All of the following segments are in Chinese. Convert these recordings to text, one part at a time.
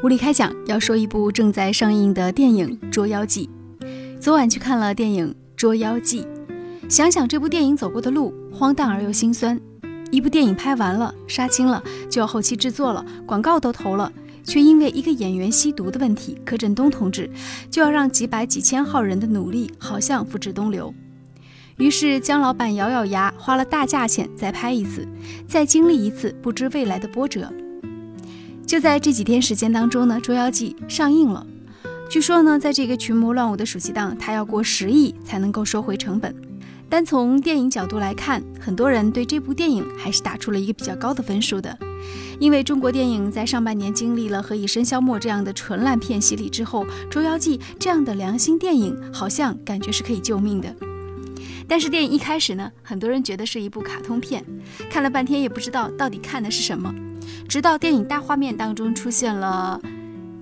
无理开讲要说一部正在上映的电影《捉妖记》。昨晚去看了电影《捉妖记》，想想这部电影走过的路，荒诞而又心酸。一部电影拍完了，杀青了，就要后期制作了，广告都投了，却因为一个演员吸毒的问题，柯震东同志就要让几百几千号人的努力好像付之东流。于是姜老板咬咬牙，花了大价钱再拍一次，再经历一次不知未来的波折。就在这几天时间当中呢，《捉妖记》上映了。据说呢，在这个群魔乱舞的暑期档，它要过十亿才能够收回成本。单从电影角度来看，很多人对这部电影还是打出了一个比较高的分数的。因为中国电影在上半年经历了《何以笙箫默》这样的纯烂片洗礼之后，《捉妖记》这样的良心电影好像感觉是可以救命的。但是电影一开始呢，很多人觉得是一部卡通片，看了半天也不知道到底看的是什么。直到电影大画面当中出现了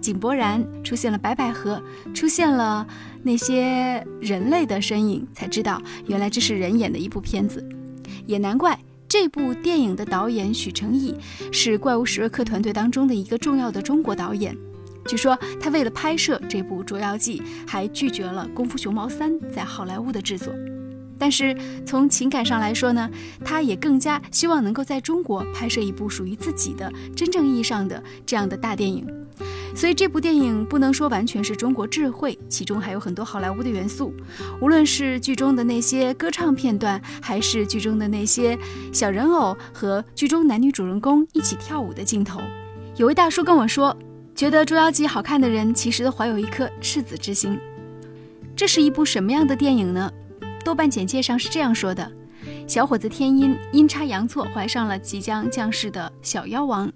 井柏然，出现了白百合，出现了那些人类的身影，才知道原来这是人演的一部片子。也难怪这部电影的导演许成毅是怪物史瑞克团队当中的一个重要的中国导演。据说他为了拍摄这部《捉妖记》，还拒绝了《功夫熊猫三》在好莱坞的制作。但是从情感上来说呢，他也更加希望能够在中国拍摄一部属于自己的真正意义上的这样的大电影。所以这部电影不能说完全是中国智慧，其中还有很多好莱坞的元素。无论是剧中的那些歌唱片段，还是剧中的那些小人偶和剧中男女主人公一起跳舞的镜头。有位大叔跟我说，觉得《捉妖记》好看的人其实都怀有一颗赤子之心。这是一部什么样的电影呢？豆瓣简介上是这样说的：小伙子天音阴差阳错怀上了即将降世的小妖王，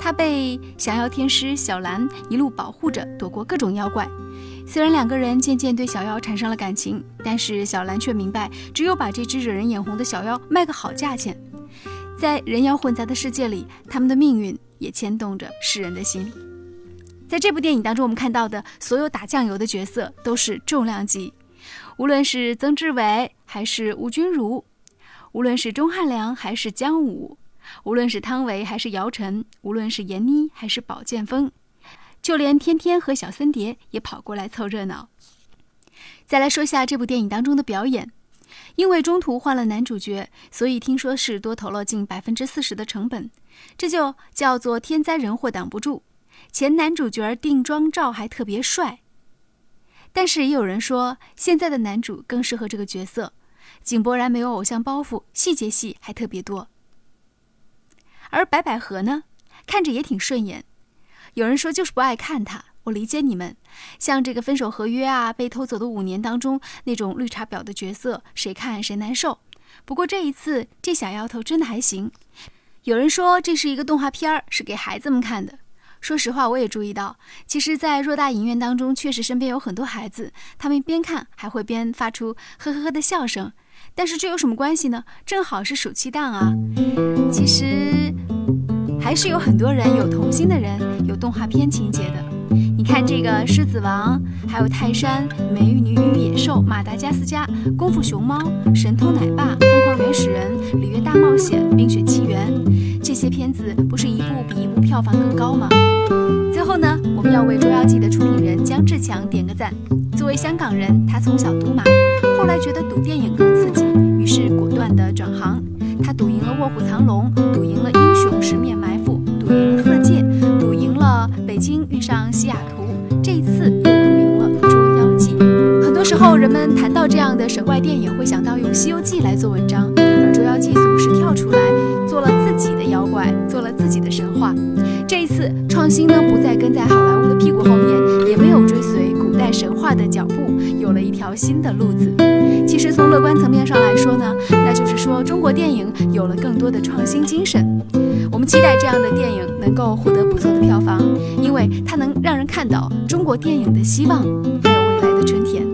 他被降妖天师小兰一路保护着，躲过各种妖怪。虽然两个人渐渐对小妖产生了感情，但是小兰却明白，只有把这只惹人眼红的小妖卖个好价钱，在人妖混杂的世界里，他们的命运也牵动着世人的心。在这部电影当中，我们看到的所有打酱油的角色都是重量级。无论是曾志伟还是吴君如，无论是钟汉良还是姜武，无论是汤唯还是姚晨，无论是闫妮还是宝剑锋，就连天天和小森碟也跑过来凑热闹。再来说下这部电影当中的表演，因为中途换了男主角，所以听说是多投了近百分之四十的成本，这就叫做天灾人祸挡不住。前男主角定妆照还特别帅。但是也有人说，现在的男主更适合这个角色。井柏然没有偶像包袱，细节戏还特别多。而白百合呢，看着也挺顺眼。有人说就是不爱看他，我理解你们。像这个分手合约啊，被偷走的五年当中那种绿茶婊的角色，谁看谁难受。不过这一次，这小丫头真的还行。有人说这是一个动画片儿，是给孩子们看的。说实话，我也注意到，其实，在偌大影院当中，确实身边有很多孩子，他们边看还会边发出呵呵呵的笑声。但是这有什么关系呢？正好是暑期档啊。其实，还是有很多人有童心的人，有动画片情节的。你看这个《狮子王》，还有《泰山》《美女与野兽》《马达加斯加》《功夫熊猫》《神偷奶爸》《疯狂原始人》《里约大冒险》《冰雪奇缘》，这些片子不是一部比一部票房更高吗？最后呢，我们要为《捉妖记》的出品人姜志强点个赞。作为香港人，他从小赌马，后来觉得赌电影更刺激，于是果断的转行。他赌赢了《卧虎藏龙》，赌赢了《英雄十面埋伏》，赌赢了《色戒》，赌赢了《北京遇上西雅图》，这一次又赌赢了《捉妖记》。很多时候，人们谈到这样的神怪电影，会想到用《西游记》来做文章，而《捉妖记》总是跳出来跟在好莱坞的屁股后面，也没有追随古代神话的脚步，有了一条新的路子。其实从乐观层面上来说呢，那就是说中国电影有了更多的创新精神。我们期待这样的电影能够获得不错的票房，因为它能让人看到中国电影的希望，还有未来的春天。